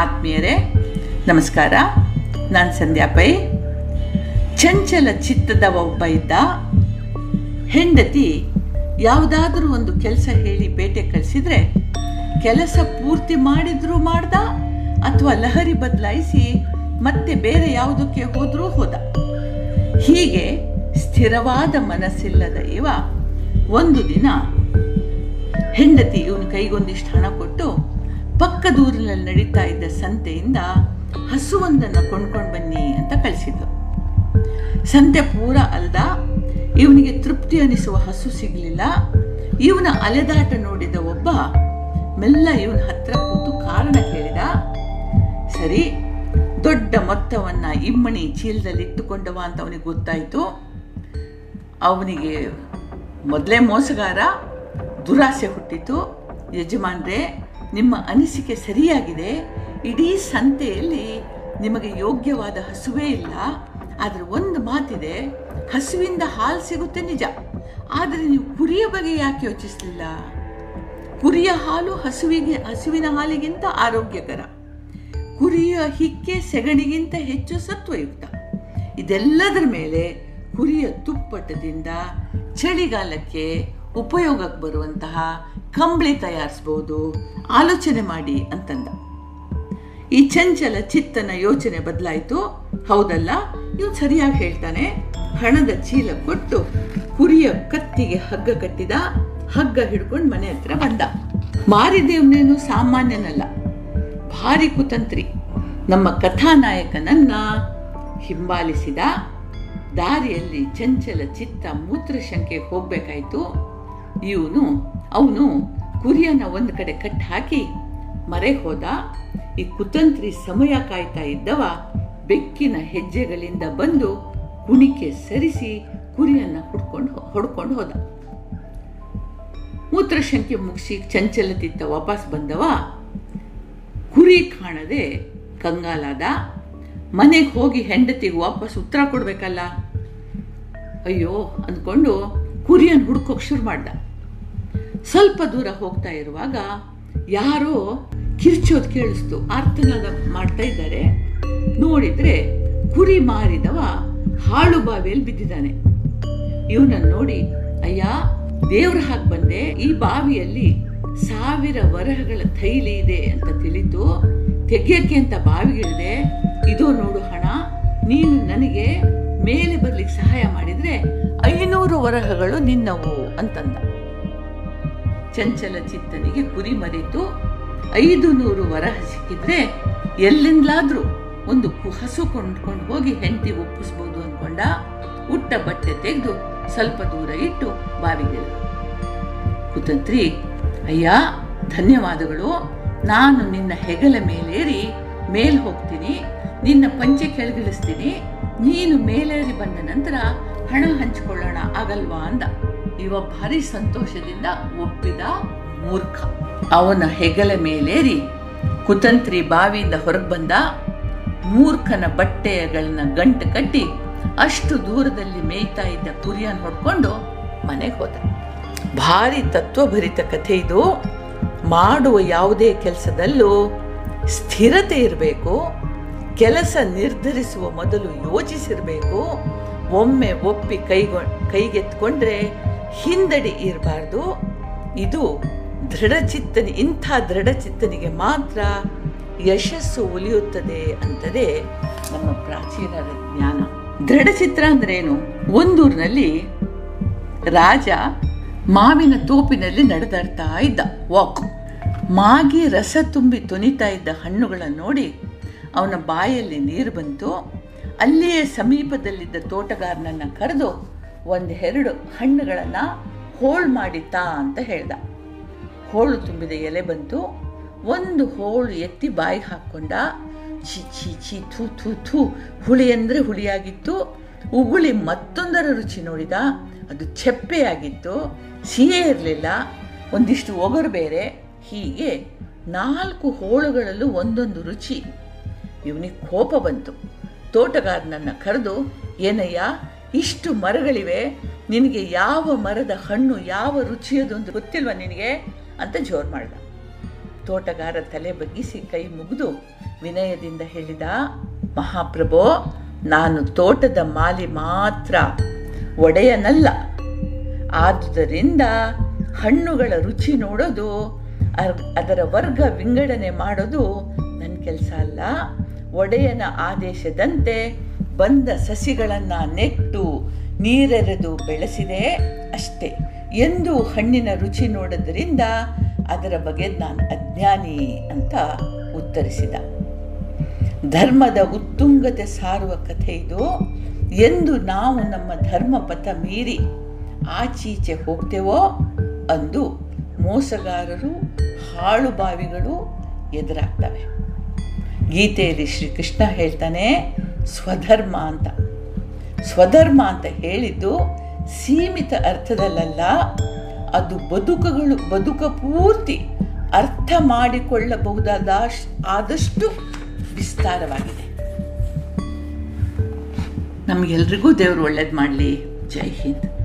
ಆತ್ಮೀಯರೇ, ನಮಸ್ಕಾರ. ನಾನು ಸಂಧ್ಯಾ ಪೈ. ಚಂಚಲ ಚಿತ್ತದ ಒಬ್ಬ ಇದ್ದ ಹೆಂಡತಿ ಯಾವುದಾದ್ರೂ ಒಂದು ಕೆಲಸ ಹೇಳಿ ಬೇಟೆ ಕಳಿಸಿದ್ರೆ ಕೆಲಸ ಪೂರ್ತಿ ಮಾಡಿದ್ರೂ ಮಾಡ್ದ ಅಥವಾ ಲಹರಿ ಬದಲಾಯಿಸಿ ಮತ್ತೆ ಬೇರೆ ಯಾವುದಕ್ಕೆ ಹೋದರೂ ಹೋದ. ಹೀಗೆ ಸ್ಥಿರವಾದ ಮನಸ್ಸಿಲ್ಲದ ಇವ ಒಂದು ದಿನ ಹೆಂಡತಿ ಇವನು ಕೈಗೊಂದಿಷ್ಟು ಹಣ ಕೊಟ್ಟು ಪಕ್ಕದೂರಿನಲ್ಲಿ ನಡೀತಾ ಇದ್ದ ಸಂತೆಯಿಂದ ಹಸುವೊಂದನ್ನು ಕೊಂಡ್ಕೊಂಡು ಬನ್ನಿ ಅಂತ ಕಳಿಸಿದ್ರು. ಸಂತೆ ಪೂರ ಅಲ್ದ ಇವನಿಗೆ ತೃಪ್ತಿ ಅನಿಸುವ ಹಸು ಸಿಗಲಿಲ್ಲ. ಇವನ ಅಲೆದಾಟ ನೋಡಿದ ಒಬ್ಬ ಮೆಲ್ಲ ಇವನ ಹತ್ರ ಕೂತು ಕಾರಣ ಕೇಳಿದ, ಸರಿ, ದೊಡ್ಡ ಮೊತ್ತವನ್ನ ಇಮ್ಮಣಿ ಚೀಲದಲ್ಲಿ ಇಟ್ಟುಕೊಂಡವ ಅಂತ ಅವನಿಗೆ ಗೊತ್ತಾಯಿತು. ಅವನಿಗೆ ಮೊದಲೇ ಮೋಸಗಾರ, ದುರಾಸೆ ಹುಟ್ಟಿತು. ಯಜಮಾನ್ರೆ ನಿಮ್ಮ ಅನಿಸಿಕೆ ಸರಿಯಾಗಿದೆ, ಇಡೀ ಸಂತೆಯಲ್ಲಿ ನಿಮಗೆ ಯೋಗ್ಯವಾದ ಹಸುವೇ ಇಲ್ಲ. ಆದರೆ ಒಂದು ಮಾತಿದೆ, ಹಸುವಿಂದ ಹಾಲು ಸಿಗುತ್ತೆ ನಿಜ. ಆದರೆ ನೀವು ಕುರಿಯ ಬಗ್ಗೆ ಯಾಕೆ ಯೋಚಿಸಲಿಲ್ಲ? ಕುರಿಯ ಹಾಲು ಹಸುವಿಗೆ, ಹಸುವಿನ ಹಾಲಿಗಿಂತ ಆರೋಗ್ಯಕರ. ಕುರಿಯ ಹಿಕ್ಕೆ ಸೆಗಣಿಗಿಂತ ಹೆಚ್ಚು ಸತ್ವಯುಕ್ತ. ಇದೆಲ್ಲದರ ಮೇಲೆ ಕುರಿಯ ತುಪ್ಪಟದಿಂದ ಚಳಿಗಾಲಕ್ಕೆ ಉಪಯೋಗಕ್ಕೆ ಬರುವಂತಹ ಕಂಬಳಿ ತಯಾರಿಸ್ಬೋದು, ಆಲೋಚನೆ ಮಾಡಿ ಅಂತಂದ. ಈ ಚಂಚಲ ಚಿತ್ತನ ಯೋಚನೆ ಬದಲಾಯಿತು. ಹೌದಲ್ಲ? ಇವ್ ಸರಿಯಾಗಿ ಹೇಳ್ತಾನೆ, ಹಣದ ಚೀಲ ಕೊಟ್ಟು ಕುರಿಯ ಕತ್ತಿಗೆ ಹಗ್ಗ ಕಟ್ಟಿದ, ಹಗ್ಗ ಹಿಡ್ಕೊಂಡು ಮನೆ ಹತ್ರ ಬಂದ. ಮಾರಿದೇವನೇನು ಸಾಮಾನ್ಯನಲ್ಲ, ಭಾರಿ ಕುತಂತ್ರಿ. ನಮ್ಮ ಕಥಾನಾಯಕನನ್ನ ಹಿಂಬಾಲಿಸಿದ. ದಾರಿಯಲ್ಲಿ ಚಂಚಲ ಚಿತ್ತ ಮೂತ್ರಶಂಕೆ ಹೋಗ್ಬೇಕಾಯ್ತು. ಇವನು, ಅವನು ಕುರಿಯನ್ನ ಒಂದು ಕಡೆ ಕಟ್ಟಿ ಹಾಕಿ ಮರೆ ಹೋದ. ಈ ಕುತಂತ್ರಿ ಸಮಯ ಕಾಯ್ತಾ ಇದ್ದವ, ಬೆಕ್ಕಿನ ಹೆಜ್ಜೆಗಳಿಂದ ಬಂದು ಕುಣಿಕೆ ಸರಿಸಿ ಕುರಿಯನ್ನ ಹುಡ್ಕೊಂಡು ಹೊಡ್ಕೊಂಡು ಹೋದ. ಮೂತ್ರಶಂಕೆ ಮುಗಿಸಿ ಚಂಚಲತಿತ್ತ ವಾಪಸ್ ಬಂದವ. ಕುರಿ ಕಾಣದೆ ಕಂಗಾಲಾದ. ಮನೆಗೆ ಹೋಗಿ ಹೆಂಡತಿಗೆ ವಾಪಸ್ ಉತ್ತರ ಕೊಡ್ಬೇಕಲ್ಲ? ಅಯ್ಯೋ, ಅಂದ್ಕೊಂಡು ಕುರಿಯನ್ನು ಹುಡ್ಕೋಕ್ ಶುರು ಮಾಡ್ದ. ಸ್ವಲ್ಪ ದೂರ ಹೋಗ್ತಾ ಇರುವಾಗ ಯಾರೋ ಕಿರ್ಚೋದ್ ಕೇಳಿಸ್ತು. ಆರ್ತನಾದ ಮಾಡ್ತಾ ಇದ್ದಾರೆ. ನೋಡಿದ್ರೆ ಕುರಿ ಮಾರಿದವ ಹಾಳು ಬಾವಿಯಲ್ಲಿ ಬಿದ್ದಿದ್ದಾನೆ. ಇವನನ್ನು ನೋಡಿ, ಅಯ್ಯ, ದೇವ್ರ ಹಾಕಿ ಬಂದೆ. ಈ ಬಾವಿಯಲ್ಲಿ ಸಾವಿರ ವರಹಗಳ ಥೈಲಿ ಇದೆ ಅಂತ ತಿಳಿತು. ತೆಗಿಯಕ್ಕೆ ಅಂತ ಬಾವಿಗಿಳಿದೆ. ಇದೋ ನೋಡು ಹಣ. ನೀನು ನನಗೆ ಮೇಲೆ ಬರ್ಲಿಕ್ಕೆ ಸಹಾಯ ಐನೂರು ವರಹಗಳು ನಿನ್ನವು ಅಂತಂದ. ಚಂಚಲ ಚಿತ್ತನಿಗೆ ಕುರಿ ಮರೆತು ಐದು ನೂರು ವರಹ ಸಿಕ್ಕಿದ್ರೆ ಎಲ್ಲಿಂದಲಾದ್ರೂ ಒಂದು ಹಸು ಕೊಂಡ್ಕೊಂಡು ಹೋಗಿ ಹೆಂಡತಿ ಒಪ್ಪಿಸ್ಬೋದು ಅನ್ಕೊಂಡ ಉಟ್ಟ ಬಟ್ಟೆ ತೆಗೆದು ಸ್ವಲ್ಪ ದೂರ ಇಟ್ಟು ಬಾವಿಗೆ ಕುತಂತ್ರಿ, ಅಯ್ಯ, ಧನ್ಯವಾದಗಳು. ನಾನು ನಿನ್ನ ಹೆಗಲ ಮೇಲೇರಿ, ಮೇಲ್ ಹೋಗ್ತೀನಿ. ನಿನ್ನ ಪಂಚೆ ಕೆಳಗಿಳಿಸ್ತೀನಿ. ನೀನು ಮೇಲೇರಿ ಬಂದ ನಂತರ ಹಣ ಹಂಚಿಕೊಳ್ಳೋಣ ಆಗಲ್ವಾ ಅಂದ. ಇವ ಭಾರಿ ಸಂತೋಷದಿಂದ ಒಪ್ಪಿದ ಮೂರ್ಖ. ಅವನ ಹೆಗಲ ಮೇಲೇರಿ ಕುತಂತ್ರಿ ಬಾವಿಯಿಂದ ಹೊರಗೆ ಬಂದ ಮೂರ್ಖನ ಬಟ್ಟೆಗಳನ್ನ ಗಂಟು ಕಟ್ಟಿ ಅಷ್ಟು ದೂರದಲ್ಲಿ ಮೇಯ್ತಾ ಇದ್ದ ಕುರಿಯನ್ನು ಹೊಡ್ಕೊಂಡು ಮನೆಗೆ ಹೋದ. ಭಾರಿ ತತ್ವಭರಿತ ಕಥೆ ಇದು. ಮಾಡುವ ಯಾವುದೇ ಕೆಲಸದಲ್ಲೂ ಸ್ಥಿರತೆ ಇರಬೇಕು, ಕೆಲಸ ನಿರ್ಧರಿಸುವ ಮೊದಲು ಯೋಚಿಸಿರಬೇಕು ಒಮ್ಮೆ ಒಪ್ಪಿ ಕೈಗೊ, ಕೈಗೆತ್ಕೊಂಡ್ರೆ ಹಿಂದಡಿ ಇರಬಾರ್ದು. ಇದು ದೃಢಚಿತ್ತನಿ, ಇಂಥ ದೃಢಚಿತ್ತನಿಗೆ ಮಾತ್ರ ಯಶಸ್ಸು ಉಲಿಯುತ್ತದೆ ಅಂತದೇ ನಮ್ಮ ಪ್ರಾಚೀನರ ಜ್ಞಾನ. ದೃಢಚಿತ್ರ ಅಂದ್ರೇನು? ಒಂದೂರಿನಲ್ಲಿ ರಾಜ ಮಾವಿನ ತೋಪಿನಲ್ಲಿ ನಡೆದಾಡ್ತಾ ಇದ್ದ. ವಾಕ್. ಮಾಗಿ ರಸ ತುಂಬಿ ತುನಿತಾ ಇದ್ದ ಹಣ್ಣುಗಳನ್ನು ನೋಡಿ ಅವನ ಬಾಯಲ್ಲಿ ನೀರು ಬಂತು. ಅಲ್ಲಿಯೇ ಸಮೀಪದಲ್ಲಿದ್ದ ತೋಟಗಾರನನ್ನ ಕರೆದು ಒಂದೆರಡು ಹಣ್ಣುಗಳನ್ನು ಹೋಳು ಮಾಡಿತಾ ಅಂತ ಹೇಳ್ದ. ಹೋಳು ತುಂಬಿದ ಎಲೆ ಬಂತು. ಒಂದು ಹೋಳು ಎತ್ತಿ ಬಾಯಿಗೆ ಹಾಕ್ಕೊಂಡ ಛಿ ಛಿ ಛಿ, ಥೂ ಥೂ ಥೂ, ಹುಳಿ ಅಂದರೆ ಹುಳಿಯಾಗಿತ್ತು. ಉಗುಳಿ ಮತ್ತೊಂದರ ರುಚಿ ನೋಡಿದ. ಅದು ಚೆಪ್ಪೆಯಾಗಿತ್ತು ಸಿಹಿ ಇರಲಿಲ್ಲ. ಒಂದಿಷ್ಟು ಒಗರು ಬೇರೆ. ಹೀಗೆ ನಾಲ್ಕು ಹೋಳುಗಳಲ್ಲೂ ಒಂದೊಂದು ರುಚಿ. ಇವನಿಗೆ ಕೋಪ ಬಂತು. ತೋಟಗಾರನನ್ನ ಕರೆದು, ಏನಯ್ಯ, ಇಷ್ಟು ಮರಗಳಿವೆ, ನಿನಗೆ ಯಾವ ಮರದ ಹಣ್ಣು, ಯಾವ ರುಚಿಯದು ಅಂತ ಗೊತ್ತಿಲ್ವ ನಿನಗೆ? ಅಂತ ಜೋರು ಮಾಡ್ದ. ತೋಟಗಾರ ತಲೆ ಬಗ್ಗಿಸಿ ಕೈ ಮುಗಿದು ವಿನಯದಿಂದ ಹೇಳಿದ, ಮಹಾಪ್ರಭೋ, ನಾನು ತೋಟದ ಮಾಲಿ ಮಾತ್ರ, ಒಡೆಯನಲ್ಲ. ಆದುದರಿಂದ ಹಣ್ಣುಗಳ ರುಚಿ ನೋಡೋದು ಅದರ ವರ್ಗ ವಿಂಗಡಣೆ ಮಾಡೋದು ನನ್ನ ಕೆಲಸ ಅಲ್ಲ. ಒಡೆಯನ ಆದೇಶದಂತೆ ಬಂದ ಸಸಿಗಳನ್ನು ನೆಟ್ಟು ನೀರೆರೆದು ಬೆಳೆಸಿದೆ ಅಷ್ಟೇ. ಎಂದು ಹಣ್ಣಿನ ರುಚಿ ನೋಡೋದರಿಂದ ಅದರ ಬಗ್ಗೆ ನಾನು ಅಜ್ಞಾನಿ ಅಂತ ಉತ್ತರಿಸಿದ. ಧರ್ಮದ ಉತ್ತುಂಗತೆ ಸಾರುವ ಕಥೆ ಇದು. ಎಂದು ನಾವು ನಮ್ಮ ಧರ್ಮಪಥ ಮೀರಿ ಆಚೀಚೆ ಹೋಗ್ತೇವೋ ಅಂದು ಮೋಸಗಾರರು, ಹಾಳುಬಾವಿಗಳು ಎದುರಾಗ್ತವೆ. ಗೀತೆಯಲ್ಲಿ ಶ್ರೀಕೃಷ್ಣ ಹೇಳ್ತಾನೆ, ಸ್ವಧರ್ಮ ಅಂತ. ಸ್ವಧರ್ಮ ಅಂತ ಹೇಳಿದ್ದು ಸೀಮಿತ ಅರ್ಥದಲ್ಲ ಅದು ಬದುಕುಗಳು, ಬದುಕ ಪೂರ್ತಿ ಅರ್ಥ ಮಾಡಿಕೊಳ್ಳಬಹುದಾದ ಆದಷ್ಟು ವಿಸ್ತಾರವಾಗಿದೆ. ನಮಗೆಲ್ರಿಗೂ ದೇವರು ಒಳ್ಳೇದು ಮಾಡಲಿ. ಜೈ ಹಿಂದ್.